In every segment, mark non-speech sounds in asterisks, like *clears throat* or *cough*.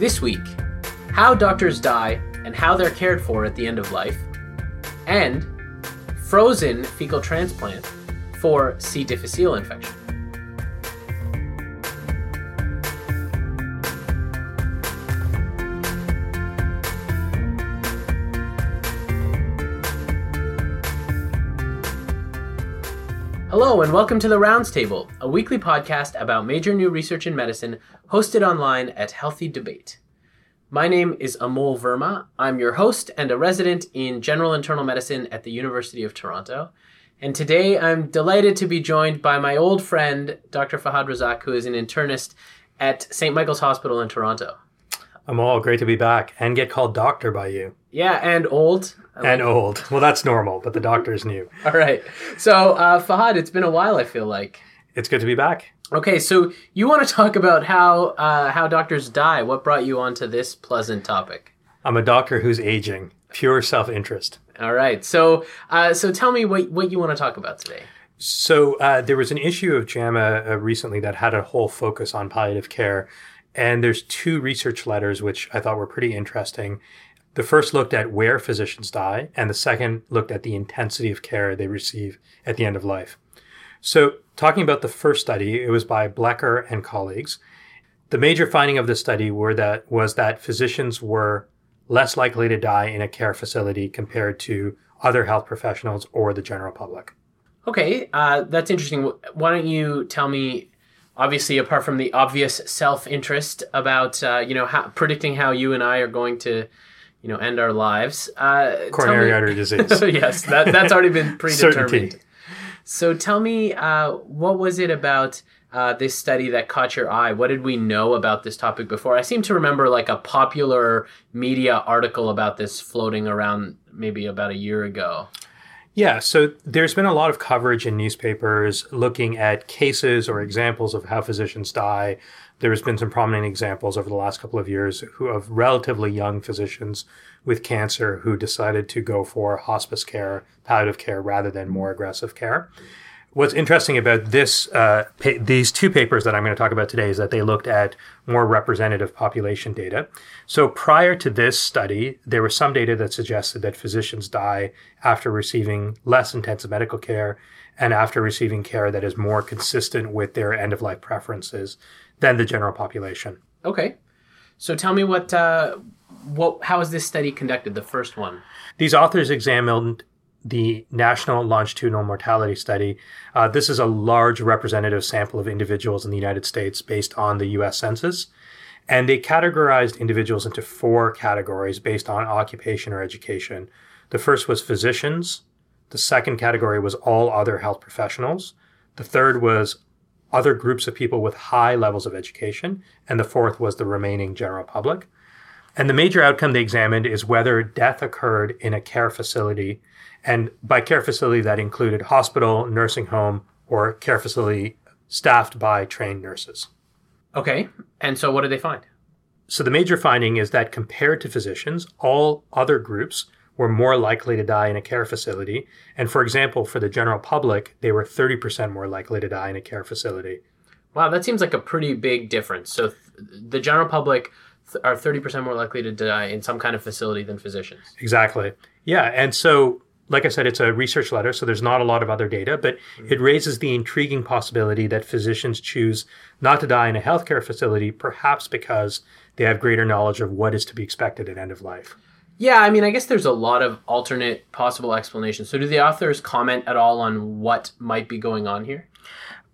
This week, how doctors die and how they're cared for at the end of life, and frozen fecal transplant for C. difficile infection. Hello, and welcome to The Rounds Table, a weekly podcast about major new research in medicine hosted online at Healthy Debate. My name is Amol Verma. I'm your host and a resident in general internal medicine at the University of Toronto. And today I'm delighted to be joined by my old friend, Dr. Fahad Razak, who is an internist at St. Michael's Hospital in Toronto. Amol, great to be back and get called doctor by you. Yeah, and old. I And like- old. Well, that's normal, but the doctor's new. All right. So, uh, Fahad, it's been a while, I feel like. It's good to be back. Okay, so you want to talk about how uh, how doctors die? What brought you onto this pleasant topic? I'm a doctor who's aging. Pure self interest. All right, so uh, so tell me what what you want to talk about today. So, uh, there was an issue of JAMA uh, recently that had a whole focus on palliative care. And there's two research letters which I thought were pretty interesting. The first looked at where physicians die, and the second looked at the intensity of care they receive at the end of life. So, talking about the first study, it was by Blecker and colleagues. The major finding of this study were that was that physicians were less likely to die in a care facility compared to other health professionals or the general public. Okay, uh, that's interesting. Why don't you tell me, obviously, apart from the obvious self interest about uh, you know how, predicting how you and I are going to, you know, end our lives. Uh, Coronary me- artery disease. So *laughs* yes, that, that's already been *laughs* predetermined. Certainty. So tell me, uh, what was it about uh, this study that caught your eye? What did we know about this topic before? I seem to remember like a popular media article about this floating around maybe about a year ago. Yeah, so there's been a lot of coverage in newspapers looking at cases or examples of how physicians die. There's been some prominent examples over the last couple of years who of relatively young physicians with cancer who decided to go for hospice care, palliative care rather than more aggressive care. What's interesting about this, uh, pa- these two papers that I'm going to talk about today is that they looked at more representative population data. So prior to this study, there was some data that suggested that physicians die after receiving less intensive medical care and after receiving care that is more consistent with their end of life preferences than the general population. Okay, so tell me what uh, what how is this study conducted? The first one. These authors examined the National Longitudinal Mortality Study. Uh, this is a large representative sample of individuals in the United States based on the US Census. And they categorized individuals into four categories based on occupation or education. The first was physicians. The second category was all other health professionals. The third was other groups of people with high levels of education. And the fourth was the remaining general public. And the major outcome they examined is whether death occurred in a care facility. And by care facility, that included hospital, nursing home, or care facility staffed by trained nurses. Okay, and so what did they find? So the major finding is that compared to physicians, all other groups were more likely to die in a care facility. And for example, for the general public, they were 30% more likely to die in a care facility. Wow, that seems like a pretty big difference. So th- the general public th- are thirty percent more likely to die in some kind of facility than physicians. Exactly. Yeah. And so, like I said, it's a research letter, so there's not a lot of other data, but mm-hmm. it raises the intriguing possibility that physicians choose not to die in a healthcare facility, perhaps because they have greater knowledge of what is to be expected at end of life. Yeah, I mean, I guess there's a lot of alternate possible explanations. So, do the authors comment at all on what might be going on here?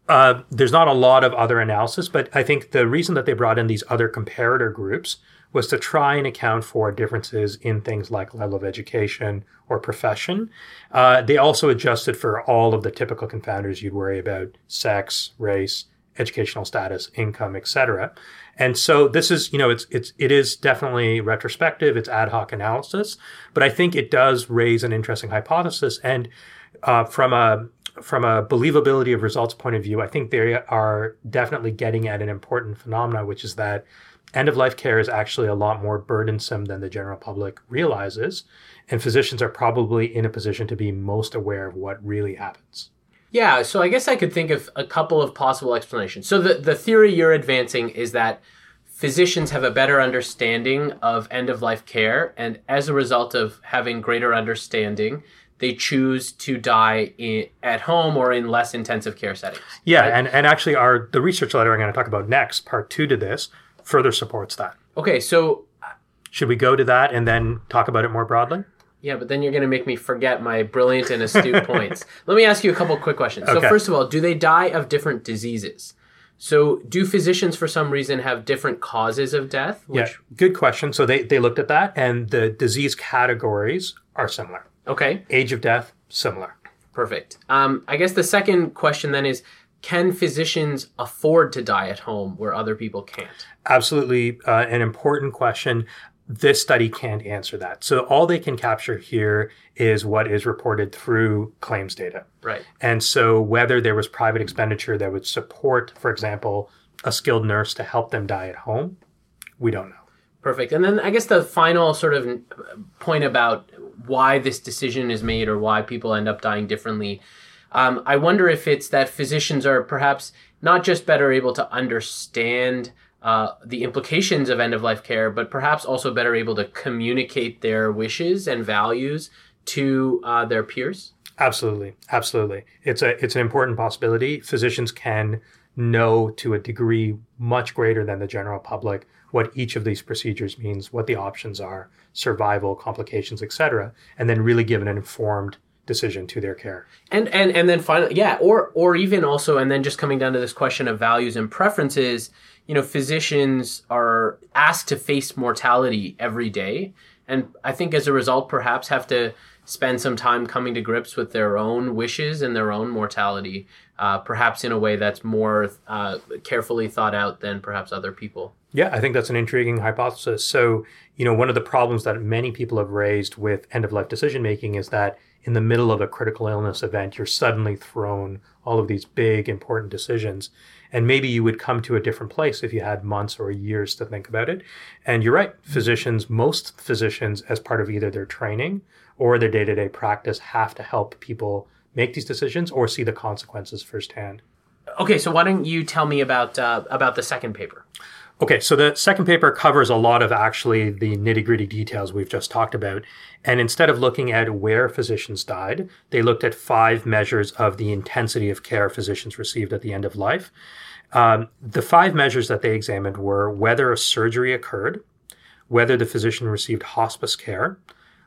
Uh, there's not a lot of other analysis, but I think the reason that they brought in these other comparator groups was to try and account for differences in things like level of education or profession. Uh, they also adjusted for all of the typical confounders you'd worry about sex, race, educational status, income, etc. And so this is, you know, it's it's it is definitely retrospective. It's ad hoc analysis, but I think it does raise an interesting hypothesis. And uh, from a from a believability of results point of view, I think they are definitely getting at an important phenomena, which is that end of life care is actually a lot more burdensome than the general public realizes. And physicians are probably in a position to be most aware of what really happens. Yeah, so I guess I could think of a couple of possible explanations. So the the theory you're advancing is that physicians have a better understanding of end of life care, and as a result of having greater understanding, they choose to die in, at home or in less intensive care settings. Yeah, right? and, and actually, our the research letter I'm going to talk about next, part two to this, further supports that. Okay, so should we go to that and then talk about it more broadly? Yeah, but then you're going to make me forget my brilliant and astute *laughs* points. Let me ask you a couple quick questions. Okay. So, first of all, do they die of different diseases? So, do physicians, for some reason, have different causes of death? Which... Yeah, good question. So, they, they looked at that, and the disease categories are similar. Okay. Age of death, similar. Perfect. Um, I guess the second question then is can physicians afford to die at home where other people can't? Absolutely, uh, an important question. This study can't answer that. So all they can capture here is what is reported through claims data. Right. And so whether there was private expenditure that would support, for example, a skilled nurse to help them die at home, we don't know. Perfect. And then I guess the final sort of point about why this decision is made or why people end up dying differently. Um, I wonder if it's that physicians are perhaps not just better able to understand uh, the implications of end of life care, but perhaps also better able to communicate their wishes and values to uh, their peers. Absolutely, absolutely. It's a it's an important possibility. Physicians can know to a degree much greater than the general public what each of these procedures means, what the options are, survival, complications, etc., and then really give an informed decision to their care. And and and then finally, yeah, or or even also, and then just coming down to this question of values and preferences. You know, physicians are asked to face mortality every day, and I think as a result, perhaps have to spend some time coming to grips with their own wishes and their own mortality, uh, perhaps in a way that's more uh, carefully thought out than perhaps other people. Yeah, I think that's an intriguing hypothesis. So, you know, one of the problems that many people have raised with end of life decision making is that in the middle of a critical illness event, you're suddenly thrown all of these big, important decisions. And maybe you would come to a different place if you had months or years to think about it. And you're right, physicians, most physicians, as part of either their training or their day to day practice, have to help people make these decisions or see the consequences firsthand. Okay, so why don't you tell me about uh, about the second paper? Okay, so the second paper covers a lot of actually the nitty gritty details we've just talked about. And instead of looking at where physicians died, they looked at five measures of the intensity of care physicians received at the end of life. Um, the five measures that they examined were whether a surgery occurred, whether the physician received hospice care,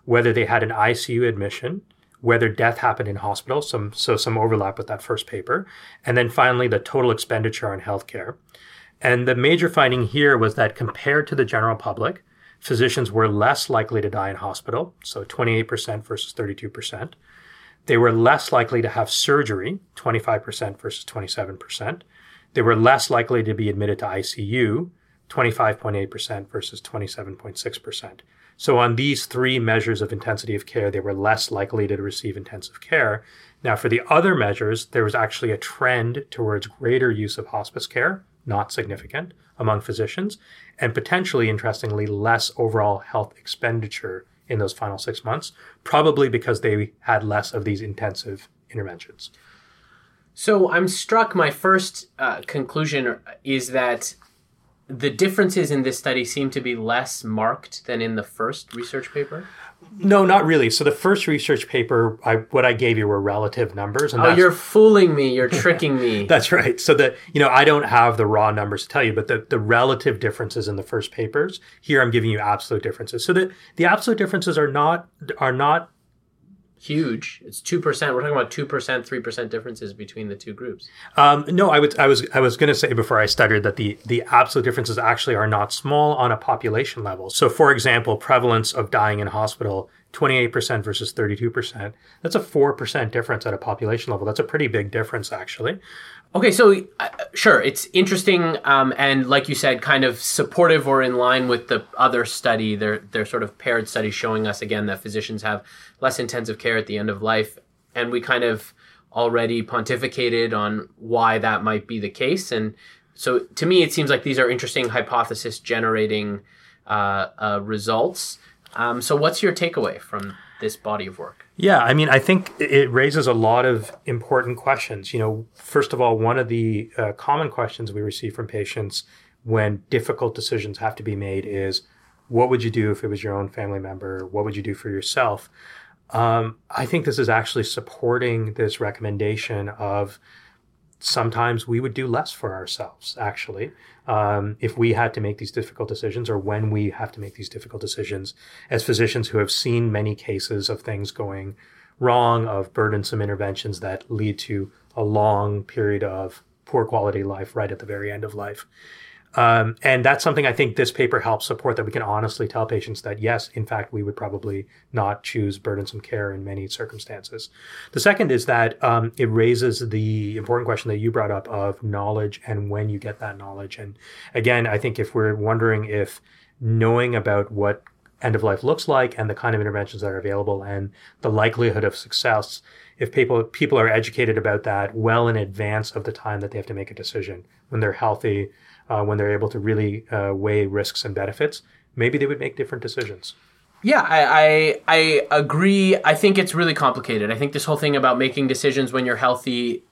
whether they had an ICU admission, whether death happened in hospital, some, so some overlap with that first paper, and then finally the total expenditure on healthcare. And the major finding here was that compared to the general public, physicians were less likely to die in hospital, so 28% versus 32%. They were less likely to have surgery, 25% versus 27%. They were less likely to be admitted to ICU, 25.8% versus 27.6%. So, on these three measures of intensity of care, they were less likely to receive intensive care. Now, for the other measures, there was actually a trend towards greater use of hospice care, not significant among physicians, and potentially, interestingly, less overall health expenditure in those final six months, probably because they had less of these intensive interventions. So I'm struck. My first uh, conclusion is that the differences in this study seem to be less marked than in the first research paper. No, not really. So the first research paper, I, what I gave you were relative numbers. And oh, you're fooling me. You're tricking me. *laughs* that's right. So that you know, I don't have the raw numbers to tell you, but the, the relative differences in the first papers. Here, I'm giving you absolute differences. So that the absolute differences are not are not huge. It's two percent. We're talking about two percent, three percent differences between the two groups. Um, no, I, would, I was I was going to say before I stuttered that the the absolute differences actually are not small on a population level. So, for example, prevalence of dying in hospital. 28% versus 32%. That's a 4% difference at a population level. That's a pretty big difference, actually. Okay, so uh, sure, it's interesting, um, and like you said, kind of supportive or in line with the other study. They're they're sort of paired studies showing us again that physicians have less intensive care at the end of life, and we kind of already pontificated on why that might be the case. And so, to me, it seems like these are interesting hypothesis generating uh, uh, results. Um, so, what's your takeaway from this body of work? Yeah, I mean, I think it raises a lot of important questions. You know, first of all, one of the uh, common questions we receive from patients when difficult decisions have to be made is what would you do if it was your own family member? What would you do for yourself? Um, I think this is actually supporting this recommendation of sometimes we would do less for ourselves, actually, um, if we had to make these difficult decisions or when we have to make these difficult decisions as physicians who have seen many cases of things going wrong, of burdensome interventions that lead to a long period of poor quality life right at the very end of life. Um, and that's something I think this paper helps support that we can honestly tell patients that yes, in fact, we would probably not choose burdensome care in many circumstances. The second is that um, it raises the important question that you brought up of knowledge and when you get that knowledge. And again, I think if we're wondering if knowing about what end of life looks like and the kind of interventions that are available and the likelihood of success if people people are educated about that well in advance of the time that they have to make a decision when they're healthy uh, when they're able to really uh, weigh risks and benefits, maybe they would make different decisions. Yeah, I, I, I agree. I think it's really complicated. I think this whole thing about making decisions when you're healthy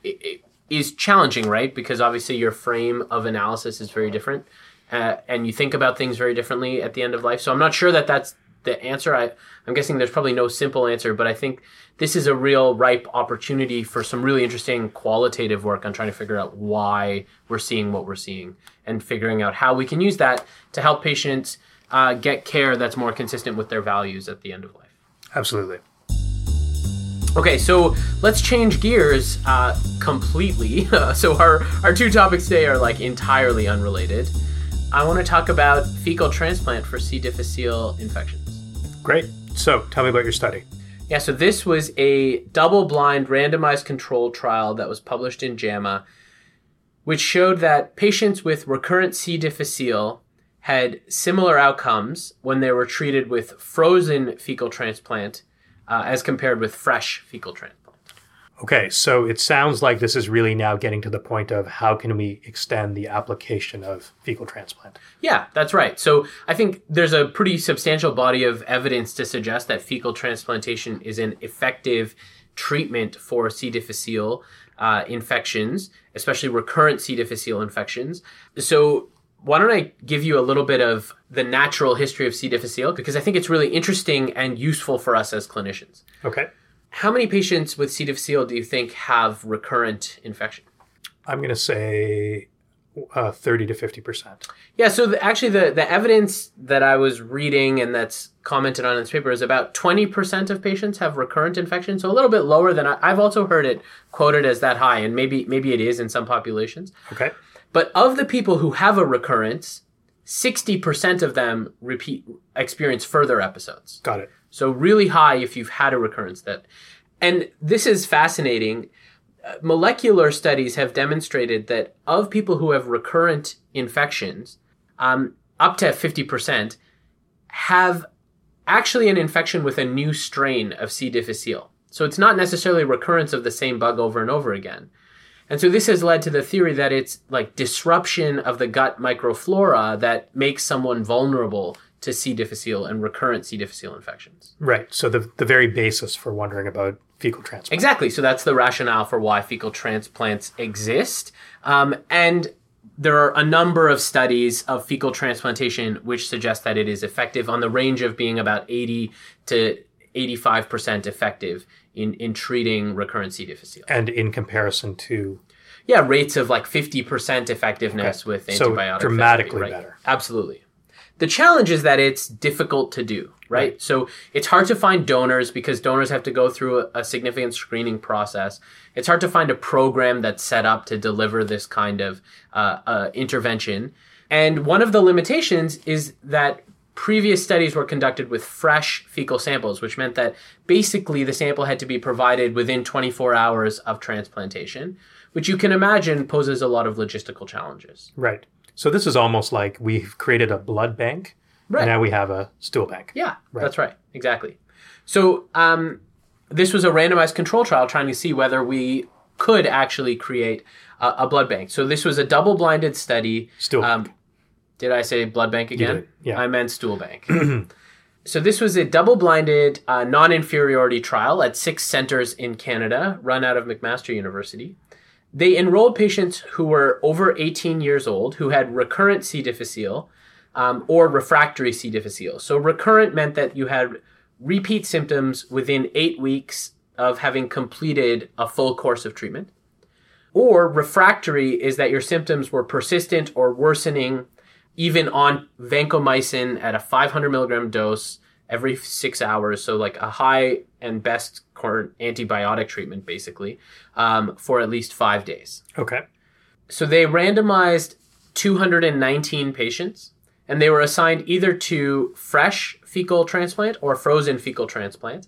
is challenging, right? Because obviously your frame of analysis is very different, uh, and you think about things very differently at the end of life. So I'm not sure that that's the answer. I, I'm guessing there's probably no simple answer, but I think this is a real ripe opportunity for some really interesting qualitative work on trying to figure out why we're seeing what we're seeing and figuring out how we can use that to help patients uh, get care that's more consistent with their values at the end of life. Absolutely. Okay, so let's change gears uh, completely. *laughs* so our our two topics today are like entirely unrelated. I want to talk about fecal transplant for C. difficile infections. Great. So tell me about your study. Yeah, so this was a double blind randomized controlled trial that was published in JAMA, which showed that patients with recurrent C. difficile had similar outcomes when they were treated with frozen fecal transplant uh, as compared with fresh fecal transplant. Okay, so it sounds like this is really now getting to the point of how can we extend the application of fecal transplant? Yeah, that's right. So I think there's a pretty substantial body of evidence to suggest that fecal transplantation is an effective treatment for C. difficile uh, infections, especially recurrent C. difficile infections. So why don't I give you a little bit of the natural history of C. difficile because I think it's really interesting and useful for us as clinicians. Okay. How many patients with C. difficile do you think have recurrent infection? I'm going to say uh, 30 to 50 percent. Yeah, so the, actually, the, the evidence that I was reading and that's commented on in this paper is about 20 percent of patients have recurrent infection, so a little bit lower than I, I've also heard it quoted as that high, and maybe maybe it is in some populations. Okay. But of the people who have a recurrence, 60% of them repeat experience further episodes. Got it. So really high if you've had a recurrence that and this is fascinating. Uh, molecular studies have demonstrated that of people who have recurrent infections, um, up to 50% have actually an infection with a new strain of C. difficile. So it's not necessarily recurrence of the same bug over and over again. And so this has led to the theory that it's like disruption of the gut microflora that makes someone vulnerable to C. difficile and recurrent C. difficile infections. Right. So the, the very basis for wondering about fecal transplant. Exactly. So that's the rationale for why fecal transplants exist. Um, and there are a number of studies of fecal transplantation which suggest that it is effective on the range of being about 80 to 85% effective in, in treating recurrent C. difficile. And in comparison to yeah, rates of like 50% effectiveness Okay. with So antibiotic dramatically therapy, right? better. Absolutely. The challenge is that it's difficult to do, right? Right. So it's hard to find donors because donors have to go through a, a significant screening process. It's hard to find a program that's set up to deliver this kind of uh, uh, intervention. And one of the limitations is that previous studies were conducted with fresh fecal samples, which meant that basically the sample had to be provided within 24 hours of transplantation, which you can imagine poses a lot of logistical challenges. right. So this is almost like we've created a blood bank, Right. and now we have a stool bank. Yeah, Right. that's right. Exactly. So um, this was a randomized control trial trying to see whether we could actually create a, a blood bank. So this was a double-blinded study. Stool Um, bank. Did I say blood bank again? yeah. I meant stool bank. *clears throat* so this was a double-blinded uh, non-inferiority trial at six centers in Canada, run out of McMaster University. They enrolled patients who were over 18 years old who had recurrent C. difficile um, or refractory C. difficile. So recurrent meant that you had repeat symptoms within eight weeks of having completed a full course of treatment. Or refractory is that your symptoms were persistent or worsening even on vancomycin at a 500 milligram dose every six hours. So, like a high and best current antibiotic treatment, basically, um, for at least five days. Okay. So, they randomized 219 patients and they were assigned either to fresh fecal transplant or frozen fecal transplant.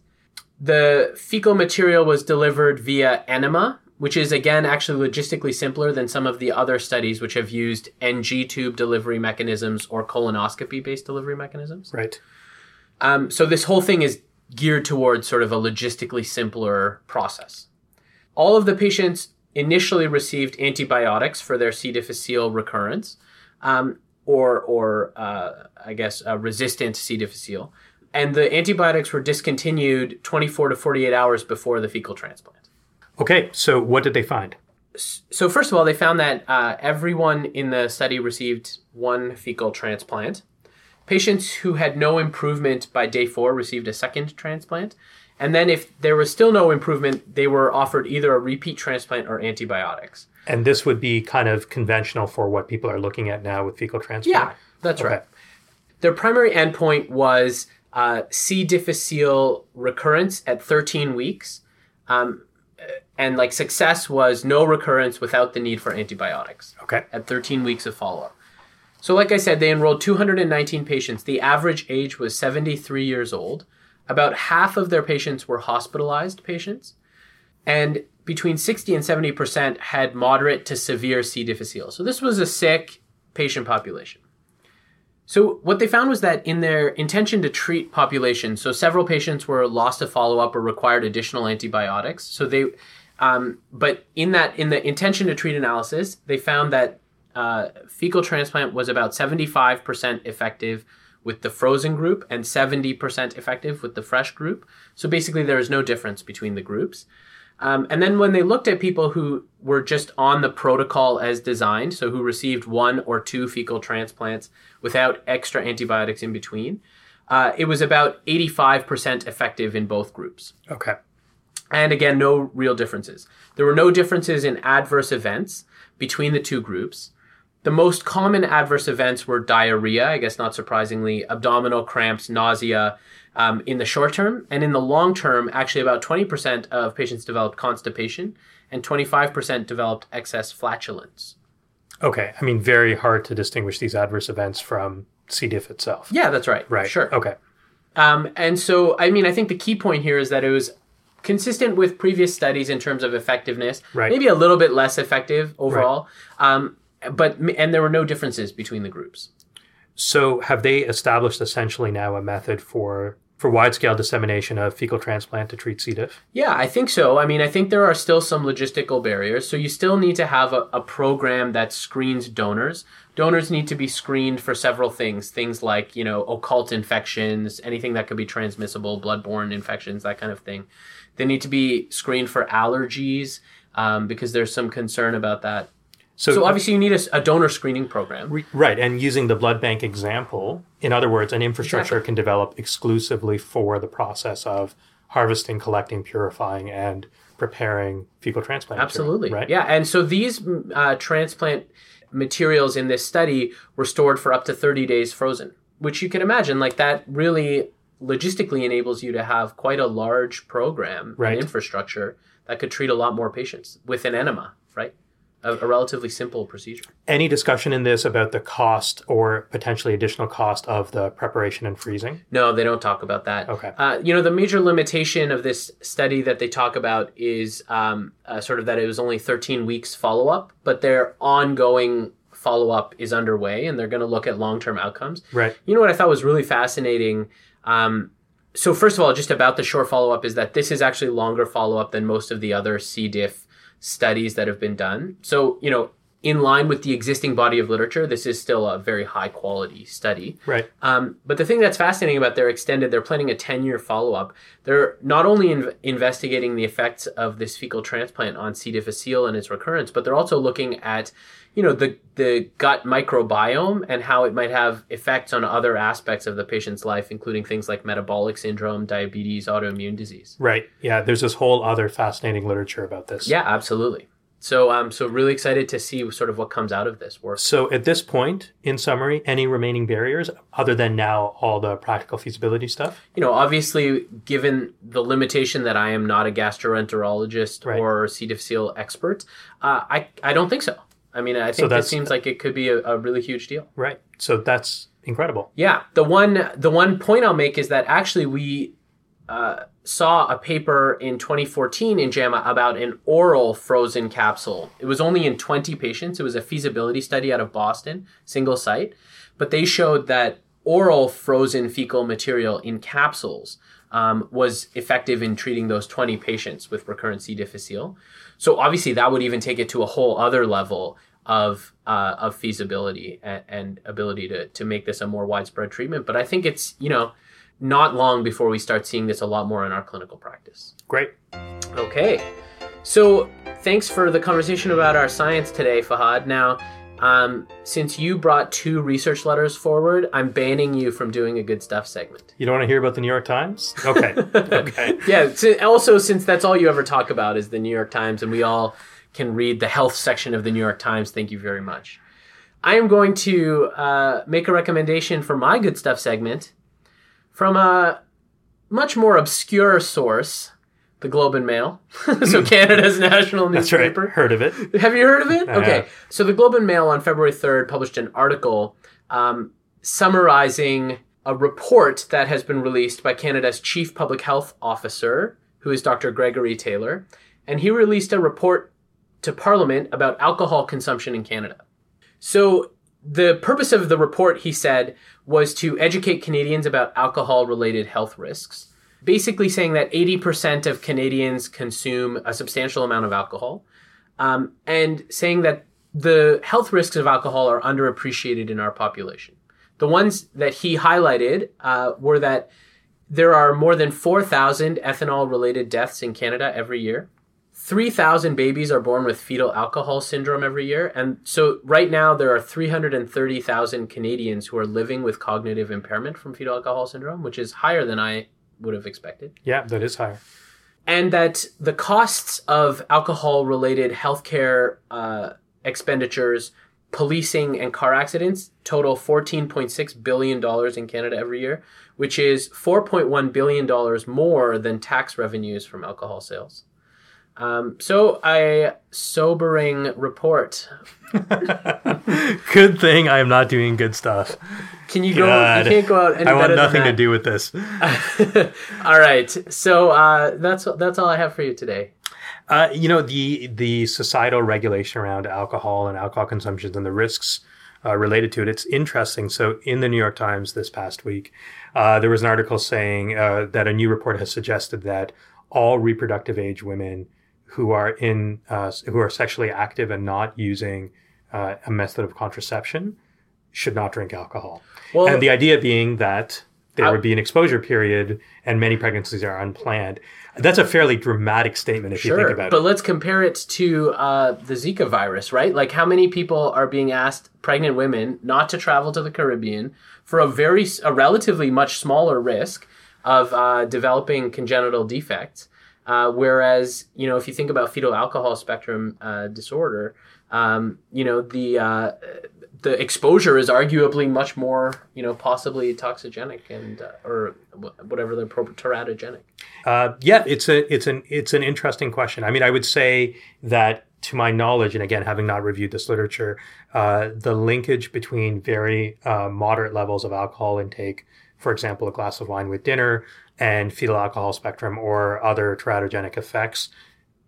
The fecal material was delivered via enema, which is again actually logistically simpler than some of the other studies which have used NG tube delivery mechanisms or colonoscopy based delivery mechanisms. Right. Um, so this whole thing is geared towards sort of a logistically simpler process. All of the patients initially received antibiotics for their C. difficile recurrence, um, or or uh, I guess uh, resistant C. difficile, and the antibiotics were discontinued 24 to 48 hours before the fecal transplant. Okay, so what did they find? So first of all, they found that uh, everyone in the study received one fecal transplant. Patients who had no improvement by day four received a second transplant. And then, if there was still no improvement, they were offered either a repeat transplant or antibiotics. And this would be kind of conventional for what people are looking at now with fecal transplant? Yeah, that's okay. right. Their primary endpoint was uh, C. difficile recurrence at 13 weeks. Um, and like success was no recurrence without the need for antibiotics. Okay. At 13 weeks of follow up. So, like I said, they enrolled 219 patients. The average age was 73 years old. About half of their patients were hospitalized patients. And between 60 and 70% had moderate to severe C. difficile. So, this was a sick patient population. So, what they found was that in their intention to treat population, so several patients were lost to follow up or required additional antibiotics. So, they, um, but in that, in the intention to treat analysis, they found that uh, fecal transplant was about 75% effective with the frozen group and 70% effective with the fresh group. So basically, there is no difference between the groups. Um, and then when they looked at people who were just on the protocol as designed, so who received one or two fecal transplants without extra antibiotics in between, uh, it was about 85% effective in both groups. Okay. And again, no real differences. There were no differences in adverse events between the two groups. The most common adverse events were diarrhea, I guess not surprisingly, abdominal cramps, nausea um, in the short term. And in the long term, actually, about 20% of patients developed constipation and 25% developed excess flatulence. Okay. I mean, very hard to distinguish these adverse events from C. diff itself. Yeah, that's right. Right. Sure. Okay. Um, and so, I mean, I think the key point here is that it was consistent with previous studies in terms of effectiveness. Right. Maybe a little bit less effective overall. Right. Um, but and there were no differences between the groups. So have they established essentially now a method for for wide scale dissemination of fecal transplant to treat C. diff? Yeah, I think so. I mean, I think there are still some logistical barriers. So you still need to have a, a, program that screens donors. Donors need to be screened for several things, things like, you know, occult infections, anything that could be transmissible, bloodborne infections, that kind of thing. They need to be screened for allergies um, because there's some concern about that. So, so obviously, you need a, a, donor screening program. Right. And using the blood bank example, in other words, an infrastructure exactly. can develop exclusively for the process of harvesting, collecting, purifying, and preparing fecal transplant. Absolutely. Material, right. Yeah. And so these uh, transplant materials in this study were stored for up to 30 days frozen, which you can imagine, like that really logistically enables you to have quite a large program right. and infrastructure that could treat a lot more patients with an enema, right? A, a, relatively simple procedure. Any discussion in this about the cost or potentially additional cost of the preparation and freezing? No, they don't talk about that. Okay. Uh, you know, the major limitation of this study that they talk about is um, uh, sort of that it was only 13 weeks follow up, but their ongoing follow up is underway and they're going to look at long term outcomes. Right. You know what I thought was really fascinating? Um, so, first of all, just about the short follow up is that this is actually longer follow up than most of the other C. diff studies that have been done. So, you know, in line with the existing body of literature. This is still a very high quality study. Right. Um, but the thing that's fascinating about their extended, they're planning a 10 year follow up. They're not only in- investigating the effects of this fecal transplant on C. difficile and its recurrence, but they're also looking at you know the the gut microbiome and how it might have effects on other aspects of the patient's life including things like metabolic syndrome diabetes autoimmune disease Right. Yeah. There's this whole other fascinating literature about this. yeah absolutely so i'm so really excited to see sort of what comes out of this work So at this point, in summary, any remaining barriers other than now all the practical feasibility stuff? you know obviously given the limitation that i am not a gastroenterologist Right. or c difficile expert uh, i i don't think so i mean i think this that's- seems like it could be a, a really huge deal Right. So that's incredible. Yeah, the one the one point I'll make is that actually we uh, saw a paper in 2014 in JAMA about an oral frozen capsule. It was only in 20 patients. It was a feasibility study out of Boston, single site, but they showed that oral frozen fecal material in capsules um, was effective in treating those 20 patients with recurrent C. difficile. So obviously that would even take it to a whole other level of uh, of feasibility and, and ability to to make this a more widespread treatment. But I think it's you know not long before we start seeing this a lot more in our clinical practice. Great. Okay, so thanks for the conversation about our science today, Fahad. Now. Um, since you brought two research letters forward, I'm banning you from doing a good stuff segment. You don't want to hear about the New York Times? Okay. *laughs* okay. Yeah. So also, since that's all you ever talk about is the New York Times, and we all can read the health section of the New York Times, thank you very much. I am going to uh, make a recommendation for my good stuff segment from a much more obscure source, the Globe and Mail, *laughs* so Canada's national That's right. newspaper. Heard of it. Have you heard of it? Okay. So the Globe and Mail on February 3rd published an article um, summarizing a report that has been released by Canada's Chief Public Health Officer, who is Dr. Gregory Taylor. And he released a report to Parliament about alcohol consumption in Canada. So the purpose of the report, he said, was to educate Canadians about alcohol related health risks. Basically, saying that 80% of Canadians consume a substantial amount of alcohol, um, and saying that the health risks of alcohol are underappreciated in our population. The ones that he highlighted uh, were that there are more than 4,000 ethanol related deaths in Canada every year. 3,000 babies are born with fetal alcohol syndrome every year. And so, right now, there are 330,000 Canadians who are living with cognitive impairment from fetal alcohol syndrome, which is higher than I would have expected. Yeah, that is higher. And that the costs of alcohol related healthcare uh, expenditures, policing, and car accidents total $14.6 billion in Canada every year, which is $4.1 billion more than tax revenues from alcohol sales. Um, so, a sobering report. *laughs* good thing I am not doing good stuff. Can you go? You can't go out I want nothing to do with this. *laughs* all right. So uh, that's that's all I have for you today. Uh, you know the the societal regulation around alcohol and alcohol consumption and the risks uh, related to it. It's interesting. So in the New York Times this past week, uh, there was an article saying uh, that a new report has suggested that all reproductive age women who are in uh, who are sexually active and not using uh, a method of contraception should not drink alcohol. Well, and the idea being that there I- would be an exposure period and many pregnancies are unplanned. That's a fairly dramatic statement if you think about but it. But let's compare it to uh, the Zika virus, right? Like, how many people are being asked, pregnant women, not to travel to the Caribbean for a very, a relatively much smaller risk of uh, developing congenital defects? Uh, whereas, you know, if you think about fetal alcohol spectrum uh, disorder, um, you know, the uh, the exposure is arguably much more, you know, possibly toxigenic and uh, or whatever the appropriate teratogenic. Uh, yeah, it's a it's an it's an interesting question. I mean, I would say that to my knowledge, and again, having not reviewed this literature, uh, the linkage between very uh, moderate levels of alcohol intake, for example, a glass of wine with dinner, and fetal alcohol spectrum or other teratogenic effects,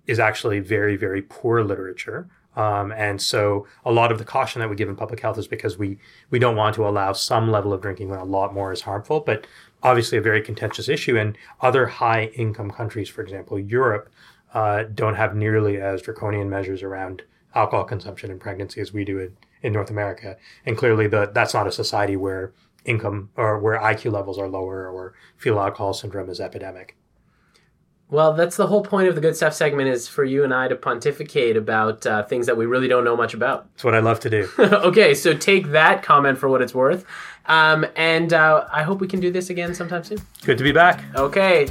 is actually very very poor literature. Um, and so a lot of the caution that we give in public health is because we we don't want to allow some level of drinking when a lot more is harmful. But obviously a very contentious issue. And other high income countries, for example, Europe, uh, don't have nearly as draconian measures around alcohol consumption in pregnancy as we do in, in North America. And clearly, the, that's not a society where income or where IQ levels are lower or fetal alcohol syndrome is epidemic. Well, that's the whole point of the good stuff segment is for you and I to pontificate about uh, things that we really don't know much about. That's what I love to do. *laughs* okay, so take that comment for what it's worth. Um, and uh, I hope we can do this again sometime soon. Good to be back. Okay.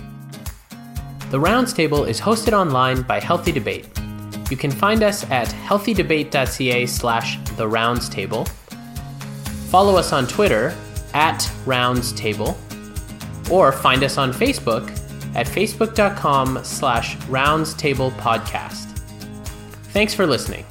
The Rounds Table is hosted online by Healthy Debate. You can find us at healthydebate.ca slash the rounds table. Follow us on Twitter at rounds table, or find us on Facebook at facebook.com slash rounds table podcast. Thanks for listening.